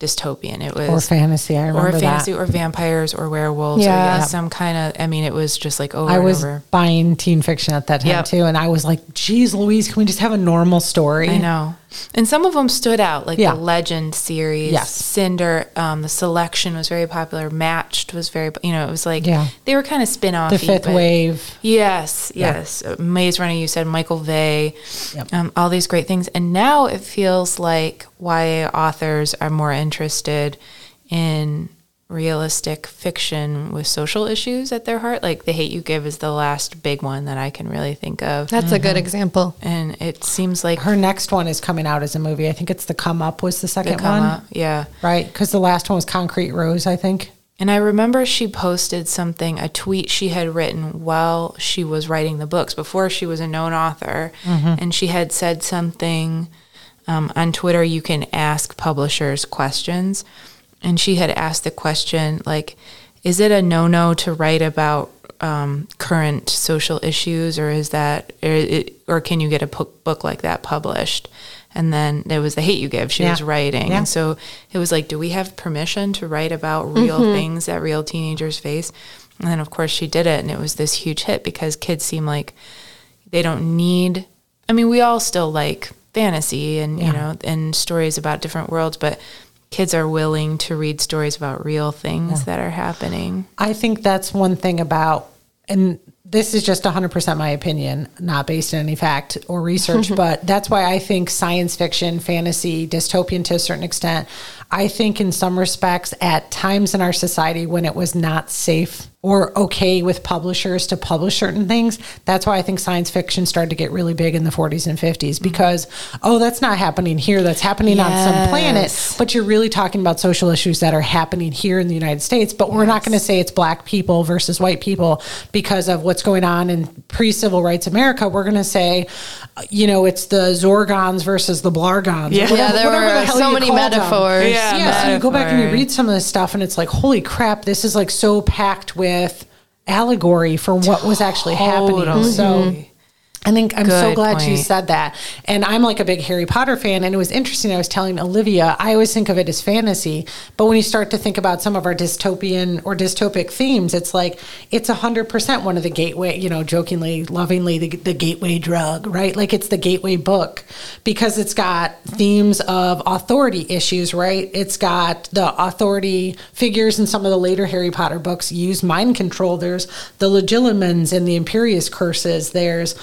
B: dystopian. It was
A: Or fantasy. I remember
B: or fantasy
A: that.
B: or vampires or werewolves or
C: Yeah.
B: yeah, some kind of I mean it was just like over
A: I was
B: over.
A: buying teen fiction at that time
B: Yep.
A: too, and I was like, "Geez, Louise, can we just have a normal story?"
B: I know. And some of them stood out, like
A: Yeah.
B: the Legend series.
A: Yes.
B: Cinder, um, the Selection was very popular. Matched was very, you know, it was like,
A: Yeah.
B: they were kind of spin off.
A: The fifth wave.
B: Yes, yes. Uh, Maze Runner, you said Michael Vey,
A: Yep.
B: um, all these great things. And now it feels like YA authors are more interested in realistic fiction with social issues at their heart. Like The Hate You Give is the last big one that I can really think of.
C: That's a good example.
B: And it seems like
A: Her next one is coming out as a movie. I think it's The Come Up was the
B: they
A: second
B: come
A: one,
B: up. Yeah.
A: right? Because the last one was Concrete Rose, I think.
B: And I remember she posted something, a tweet she had written while she was writing the books, before she was a known author. And she had said something um, on Twitter you can ask publishers questions. And she had asked the question, like, is it a no no to write about um, current social issues, or is that, or, it, or can you get a book like that published? And then there was the hate you give. She
A: Yeah.
B: was writing,
A: Yeah.
B: and so it was like, do we have permission to write about real things that real teenagers face? And then, of course, she did it, and it was this huge hit because kids seem like they don't need. I mean, we all still like fantasy and you know and stories about different worlds, but kids are willing to read stories about real things that are happening.
A: I think that's one thing about, and this is just 100% my opinion, not based on any fact or research, but that's why I think science fiction, fantasy, dystopian to a certain extent, I think in some respects, at times in our society when it was not safe or okay with publishers to publish certain things, that's why I think science fiction started to get really big in the 40s and 50s mm-hmm. because, oh, that's not happening here, that's happening on some planet, but you're really talking about social issues that are happening here in the United States. But we're not going to say it's black people versus white people because of what's going on in pre civil rights America. We're going to say, you know, it's the Zorgons versus the Blargons.
B: Yeah.
C: Yeah, there
A: whatever the
C: so many
A: them.
C: metaphors.
B: Yeah.
A: Yeah, so you go back and you read some of this stuff, and it's like, holy crap, this is like so packed with allegory for what was actually happening.
B: Totally.
A: So I think I'm so
B: Good
A: glad you said that. And I'm like a big Harry Potter fan. And it was interesting. I was telling Olivia, I always think of it as fantasy. But when you start to think about some of our dystopian or dystopic themes, it's like it's 100% one of the gateway, you know, jokingly, lovingly, the, the gateway drug, right? Like it's the gateway book because it's got themes of authority issues, right? It's got the authority figures in some of the later Harry Potter books use mind control. There's the Legilimens and the Imperius curses. There's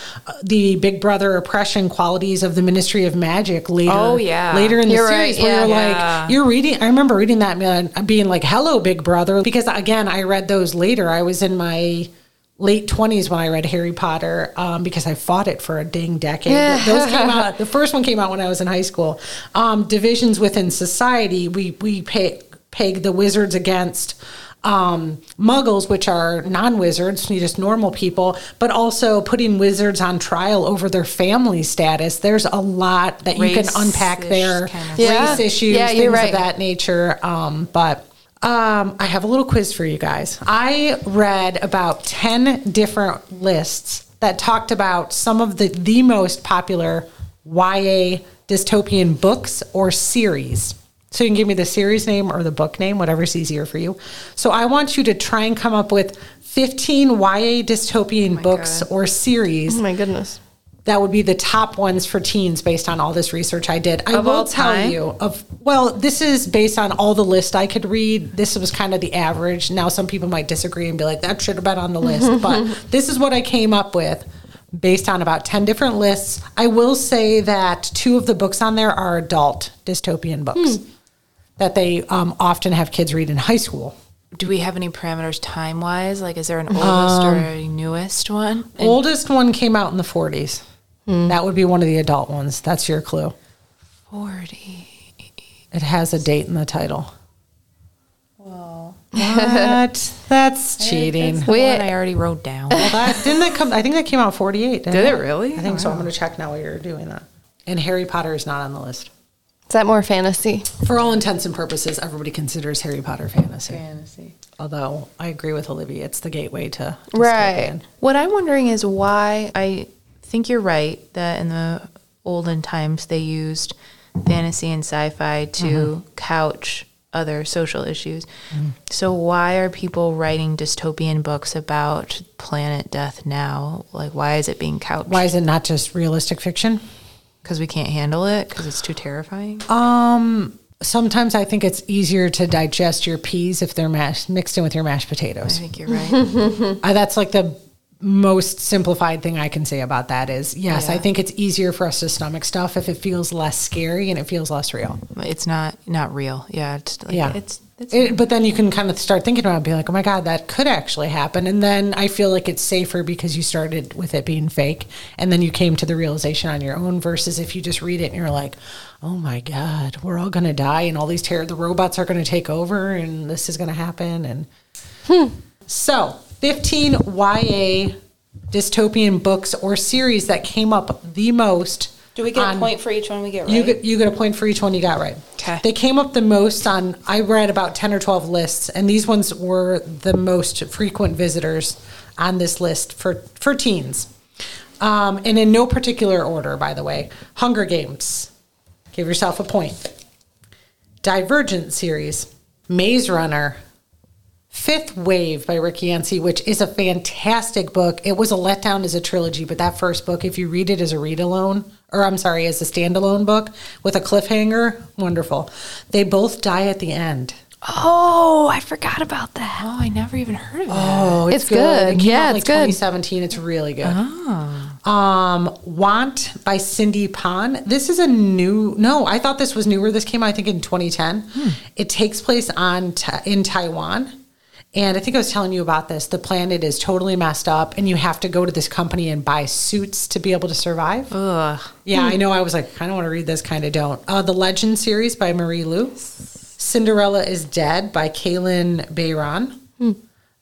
A: the Big Brother oppression qualities of the Ministry of Magic later.
B: Oh, yeah.
A: later in the
C: You're
A: series
C: right,
A: where you're
B: yeah. Yeah.
A: like you're reading. I remember reading that and being like, "Hello, Big Brother," because again, I read those later. I was in my late 20s when I read Harry Potter um, because I fought it for a dang decade. Those came out. The first one came out when I was in high school. Um, divisions within society. We we peg the wizards against um, muggles, which are non wizards, just normal people, but also putting wizards on trial over their family status. There's a lot that you can unpack there.
B: kind of
C: Yeah.
A: Race issues,
C: Yeah,
A: things
C: right.
A: of that nature. Um, but um, I have a little quiz for you guys. I read about 10 different lists that talked about some of the, the most popular YA dystopian books or series. So you can give me the series name or the book name, whatever's easier for you. So I want you to try and come up with 15 YA dystopian oh books
B: God.
A: or series
C: Oh my goodness.
A: that would be the top ones for teens based on all this research I did. I
B: Of
A: will tell
B: time?
A: you of well, this is based on all the list I could read. This was kind of the average. Now some people might disagree and be like that should have been on the list, but this is what I came up with based on about 10 different lists. I will say that two of the books on there are adult dystopian books hmm. That they um, often have kids read in high school.
B: Do we have any parameters time wise? Like, is there an oldest or a newest one? And
A: Oldest one came out in the 40s. That would be one of the adult ones. That's your clue.
B: 40.
A: It has a date in the title.
B: Well,
A: What? That's cheating.
B: the
C: We-
B: one I already wrote down.
A: Well, that didn't that come? I think that came out forty eight.
B: Did it really?
A: I think so. I'm going to check now while you're doing that. And Harry Potter is not on the list.
C: Is that more fantasy?
A: For all intents and purposes, everybody considers Harry Potter fantasy.
B: Fantasy.
A: Although I agree with Olivia, it's the gateway to
C: Right.
B: What I'm wondering is why I think you're right that in the olden times they used fantasy and sci-fi to mm-hmm. couch other social issues. Mm-hmm. So why are people writing dystopian books about planet death now? Like why is it being couched?
A: Why is it not just realistic fiction?
B: Because we can't handle it because it's too terrifying.
A: Um, sometimes I think it's easier to digest your peas if they're mashed, mixed in with your mashed potatoes.
B: I think you're right.
A: Uh, that's like the most simplified thing I can say about that is yes, I think it's easier for us to stomach stuff if it feels less scary and it feels less real.
B: it's not not real. Yeah. It's like,
A: Yeah.
B: It's it's
A: It, but then you can kind of start thinking about it and be like, oh my God, that could actually happen. And then I feel like it's safer because you started with it being fake and then you came to the realization on your own versus if you just read it and you're like, oh my God, we're all going to die and all these terror, the robots are going to take over and this is going to happen. And hmm. so 15 YA dystopian books or series that came up the most.
B: Do we get
A: on-
B: a point for each one we get right?
A: you get you get a point for each one you got right.
B: 'Kay.
A: They came up the most on. I read about ten or twelve lists, and these ones were the most frequent visitors on this list for for teens. Um, and in no particular order, by the way. Hunger Games. Give yourself a point. Divergent series. Maze Runner. Fifth Wave by Rick Yancey, which is a fantastic book. It was a letdown as a trilogy, but that first book, if you read it as a read alone, or I'm sorry, as a standalone book with a cliffhanger, wonderful. They both die at the end.
C: Oh, I forgot about that.
B: Oh, I never even heard of it.
A: Oh,
C: It's good.
A: It came
C: Yeah,
A: out,
C: it's
A: like
C: good.
A: 2017. It's really good. Um, Want by Cindy Pon. This is a new. No, I thought this was newer. This came out, I think, in 2010. It takes place on Ta- in Taiwan. And I think I was telling you about this. The planet is totally messed up, and you have to go to this company and buy suits to be able to survive.
B: Ugh.
A: Yeah, I know. I was like, I don't want to read this, kind of don't. Uh, the Legend series by Marie Lu. Cinderella is Dead by Kalynn Bayron.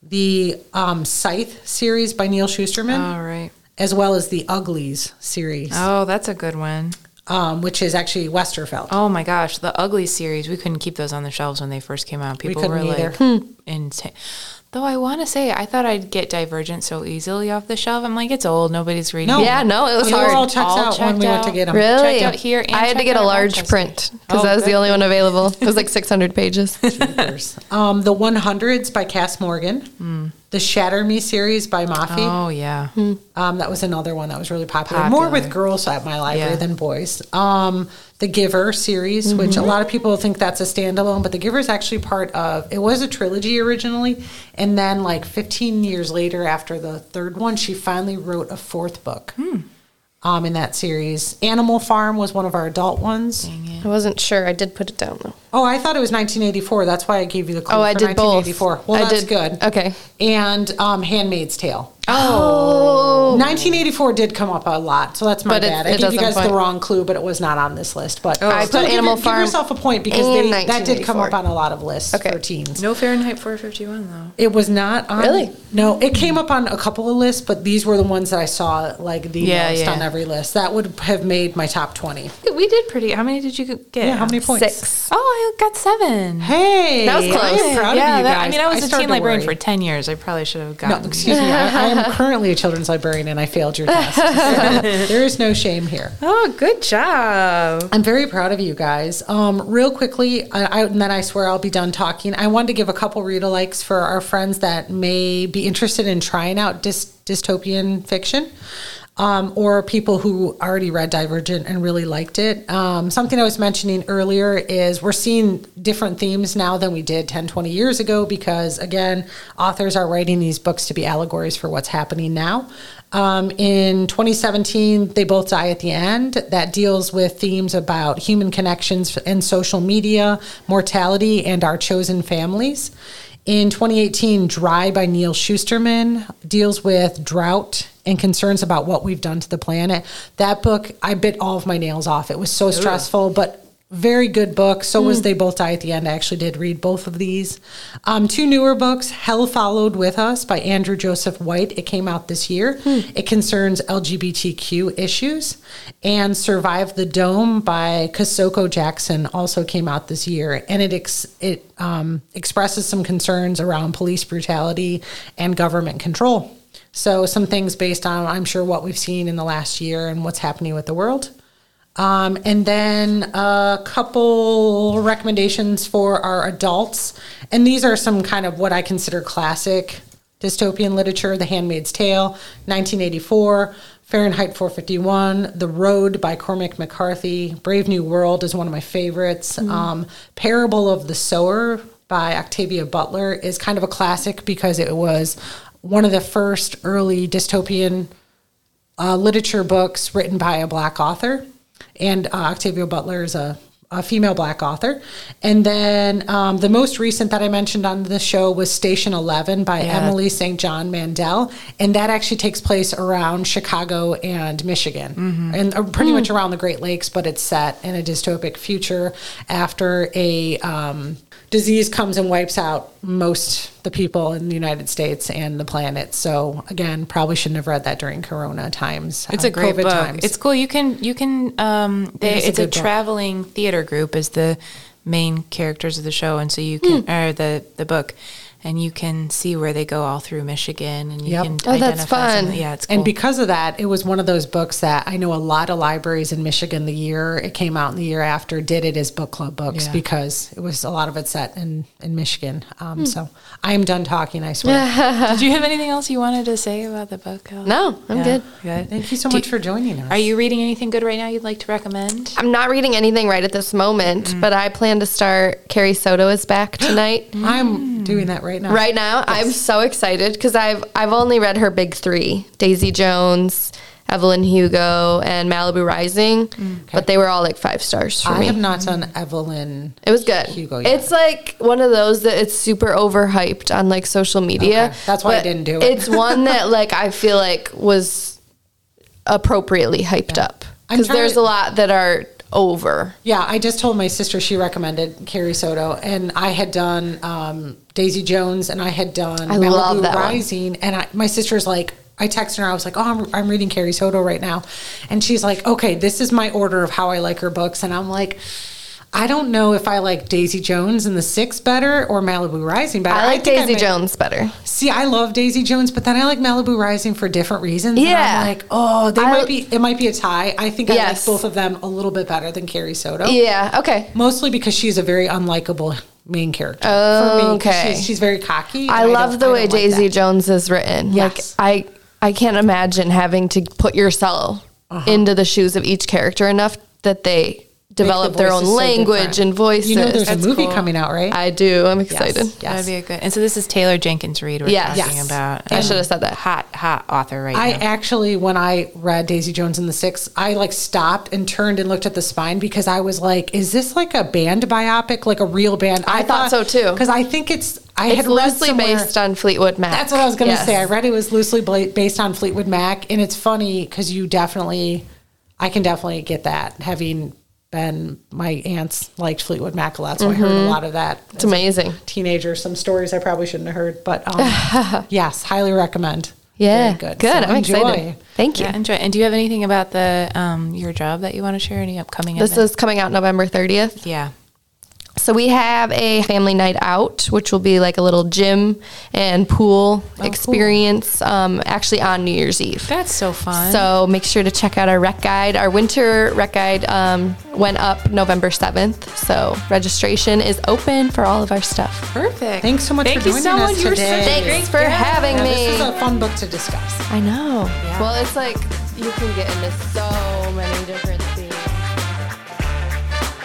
A: The um, Scythe series by Neal Shusterman,
B: All right.
A: as well as the Uglies series,
B: Oh, that's a good one.
A: Um, which is actually Westerfeld.
B: Oh my gosh, the Ugly series. We couldn't keep those on the shelves when they first came out. People
A: couldn't
B: were
A: either.
B: like insane. Though I want to say, I thought I'd get Divergent so easily off the shelf. I'm like, it's old. Nobody's reading.
A: No.
B: it.
C: Yeah, no, it was
A: They were
C: hard.
A: all checked
B: All
A: out when
B: checked
A: we went to get them.
C: Really?
B: Checked out here and
C: I had to get a large
B: Rochester.
C: print because
B: Oh,
C: that was the only one available. It was like 600 pages.
A: Um, the 100s by Kass Morgan. The Shatter Me series by Mafi.
B: Oh yeah.
A: Um, that was another one that was really popular. More with girls at my library
B: Yeah.
A: than boys. Um, the Giver series, which a lot of people think that's a standalone, but The Giver is actually part of. It was a trilogy originally, and then like 15 years later, after the third one, she finally wrote a fourth book. Um, in that series, Animal Farm was one of our adult ones.
C: I wasn't sure. I did put it down though.
A: Oh, I thought it was 1984. That's why I gave you the clue
C: Oh, I
A: for
C: did both.
A: 1984. Well,
C: I
A: that's
C: did-
A: good.
C: Okay.
A: And um, Handmaid's Tale.
C: Oh.
A: 1984 did come up a lot, so that's my
C: But it-
A: bad.
C: it
A: I gave you
C: doesn't
A: guys
C: point-
A: the wrong clue, but it was not on this list. But oh.
C: I
A: still
C: put
A: give,
C: Animal
A: your-
C: Farm
A: Give yourself a point because
C: and
A: they, that did come
C: 1984.
A: up on a lot of lists
C: Okay.
A: for teens.
B: No Fahrenheit 451 though.
A: It was not on.
C: Really?
A: No, it came up on a couple of lists, but these were the ones that I saw like the
B: Yeah,
A: most
B: yeah.
A: on every list. That would have made my top 20.
B: We did pretty. How many did you get?
A: Yeah, how many points?
C: Six.
B: Oh, I got seven.
A: Hey,
C: That was
A: I
C: close.
A: am proud
B: yeah,
A: of you
B: that-
A: guys.
B: I mean, I was a
A: started
B: teen
A: to
B: librarian
A: worry.
B: for ten years. I probably should have
A: No,
B: gotten.
A: excuse me. I, I am currently a children's librarian and I failed your test. So there is no shame here.
B: Oh, good job.
A: I'm very proud of you guys. Um, real quickly, I, I, and then I swear I'll be done talking. I wanted to give a couple read alikes for our friends that may be interested in trying out dys- dystopian fiction. Um, or people who already read Divergent and really liked it. Um, something I was mentioning earlier is we're seeing different themes now than we did 10, 20 years ago because, again, authors are writing these books to be allegories for what's happening now. Um, in 2017, They Both Die at the End, that deals with themes about human connections and social media, mortality, and our chosen families. In 2018, Dry by Neal Shusterman deals with drought and concerns about what we've done to the planet. That book, I bit all of my nails off. It was so stressful, but very good book. So was They Both Die at the End. I actually did read both of these. Um, two newer books Hell Followed With Us by Andrew Joseph White. It came out this year. It concerns LGBTQ issues. And Survive the Dome by Kosoko Jackson also came out this year. And it, ex- it um, expresses some concerns around police brutality and government control. So, some things based on, I'm sure, what we've seen in the last year and what's happening with the world. Um, and then a couple recommendations for our adults. And these are some kind of what I consider classic dystopian literature The Handmaid's Tale, 1984, Fahrenheit 451, The Road by Cormac McCarthy, Brave New World is one of my favorites. Um, Parable of the Sower by Octavia Butler is kind of a classic because it was one of the first early dystopian uh, literature books written by a black author, and uh, Octavia Butler is a, a female black author. And then um, the most recent that I mentioned on the show was Station Eleven by
B: Yeah.
A: Emily St. John Mandel, and that actually takes place around Chicago and Michigan, and uh, pretty much around the Great Lakes, but it's set in a dystopic future after a um, disease comes and wipes out most the people in the United States and the planet. So again, probably shouldn't have read that during Corona times.
B: It's
A: uh,
B: a great
A: COVID
B: book.
A: times.
B: It's cool. You can you can um they,
A: a
B: it's a,
A: book.
B: traveling theater group is the main characters of the show and so you can
A: Hmm.
B: or the the book and you can see where they go all through Michigan and you
A: Yep.
B: can
C: Oh, that's
B: identify some-
C: fun.
B: yeah, it's cool.
A: And because of that, it was one of those books that I know a lot of libraries in Michigan the year it came out in the year after did it as book club books
B: Yeah.
A: because it was a lot of it set in, in Michigan. Um,
C: Hmm.
A: So I am done talking, I swear.
B: Did you have anything else you wanted to say about the book? Cal?
C: No, I'm
B: Yeah,
C: good.
B: Good.
A: Thank you so
B: Do
A: much for joining us.
B: Are you reading anything good right now you'd like to recommend?
C: I'm not reading anything right at this moment, but I plan to start. Carrie Soto is back tonight.
A: I'm doing that right now.
C: right now, I'm so excited because I've I've only read her big three: Daisy Jones, Evelyn Hugo, and Malibu Rising. Mm, but they were all like five stars for
A: I
C: me.
A: have not done Evelyn.
C: It was good.
A: Hugo yet.
C: It's like one of those that it's super overhyped on like social media.
A: Okay, that's why I didn't do it.
C: It's one that like I feel like was appropriately hyped up because there's
A: to-
C: a lot that are over.
A: Yeah, I just told my sister she recommended Carrie Soto, and I had done um, Daisy Jones, and I had done
C: I
A: Malibu
C: love that one.
A: Rising, and I, my sister's like, I texted her, I was like, oh, I'm, I'm reading Carrie Soto right now, and she's like, okay, this is my order of how I like her books, and I'm like. I don't know if I like Daisy Jones and the Six better or Malibu Rising better.
C: I like
A: think
C: Daisy
A: may-
C: Jones better.
A: See, I love Daisy Jones, but then I like Malibu Rising for different reasons.
C: Yeah.
A: I'm like, oh, they
C: I-
A: might be. It might be a tie. I think I like both of them a little bit better than Carrie Soto.
C: Yeah. Okay.
A: Mostly because she's a very unlikable main character.
C: Oh,
A: for me,
C: okay.
A: She's, she's very cocky.
C: I love the
A: I
C: way
A: don't like
C: Daisy. Jones is written.
A: Yes.
C: Like I I can't imagine having to put yourself
A: Uh-huh.
C: into the shoes of each character enough that they develop their own
A: voices so
C: language
A: different.
C: and voices.
A: You know, there's
B: That's
A: a movie
B: cool.
A: coming out, right?
C: I do. I'm excited.
A: Yes.
B: That'd be a good. And so this is Taylor Jenkins Reid we're
C: Yes.
B: talking
A: Yes.
B: about.
C: I should have said that.
B: Hot, hot author right
A: I
B: now.
A: actually, when I read Daisy Jones and the Six, I like stopped and turned and looked at the spine because I was like, "Is this like a band biopic, like a real band?"
C: I thought so, too.
A: Because I think it's. I
C: It's
A: had
C: loosely based on Fleetwood Mac.
A: That's what I was going to
C: Yes.
A: say. I read it was loosely based on Fleetwood Mac, and it's funny because you definitely, I can definitely get that. Having been, my aunts liked Fleetwood Mac a lot, so I heard a lot of that.
C: Mm-hmm. It's amazing.
A: Teenager, some stories I probably shouldn't have heard, but um, yes, highly recommend.
C: Yeah.
A: Very
C: Good.
A: good. So
C: I'm
A: enjoy.
C: excited. Thank you.
B: yeah, enjoy. And do you have anything about the um your job that you want to share? Any upcoming?
C: This
B: events?
C: is coming out November 30th.
B: yeah.
C: So we have a family night out, which will be like a little gym and pool experience, um, actually on New Year's Eve.
B: That's so fun.
C: So make sure to check out our rec guide. Our winter rec guide um, went up November 7th. So registration is open for all of our stuff.
B: perfect.
A: Thanks so much
B: Thank
A: for
B: you
A: joining
B: so
A: us
B: much. You were
A: today.
B: such a
C: Thanks
B: great
C: for
B: guest.
C: having
A: Yeah,
C: me.
A: this is a fun book to discuss.
C: I know.
B: Yeah.
C: Well, it's like you can get into so many different things.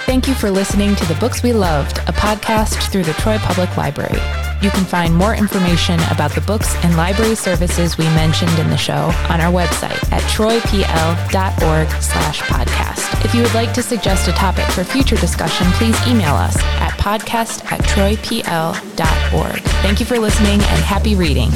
B: Thank you for listening to The Books We Loved, a podcast through the Troy Public Library. You can find more information about the books and library services we mentioned in the show on our website at troypl.org slash podcast. If you would like to suggest a topic for future discussion, please email us at podcast at troypl.org. Thank you for listening and happy reading.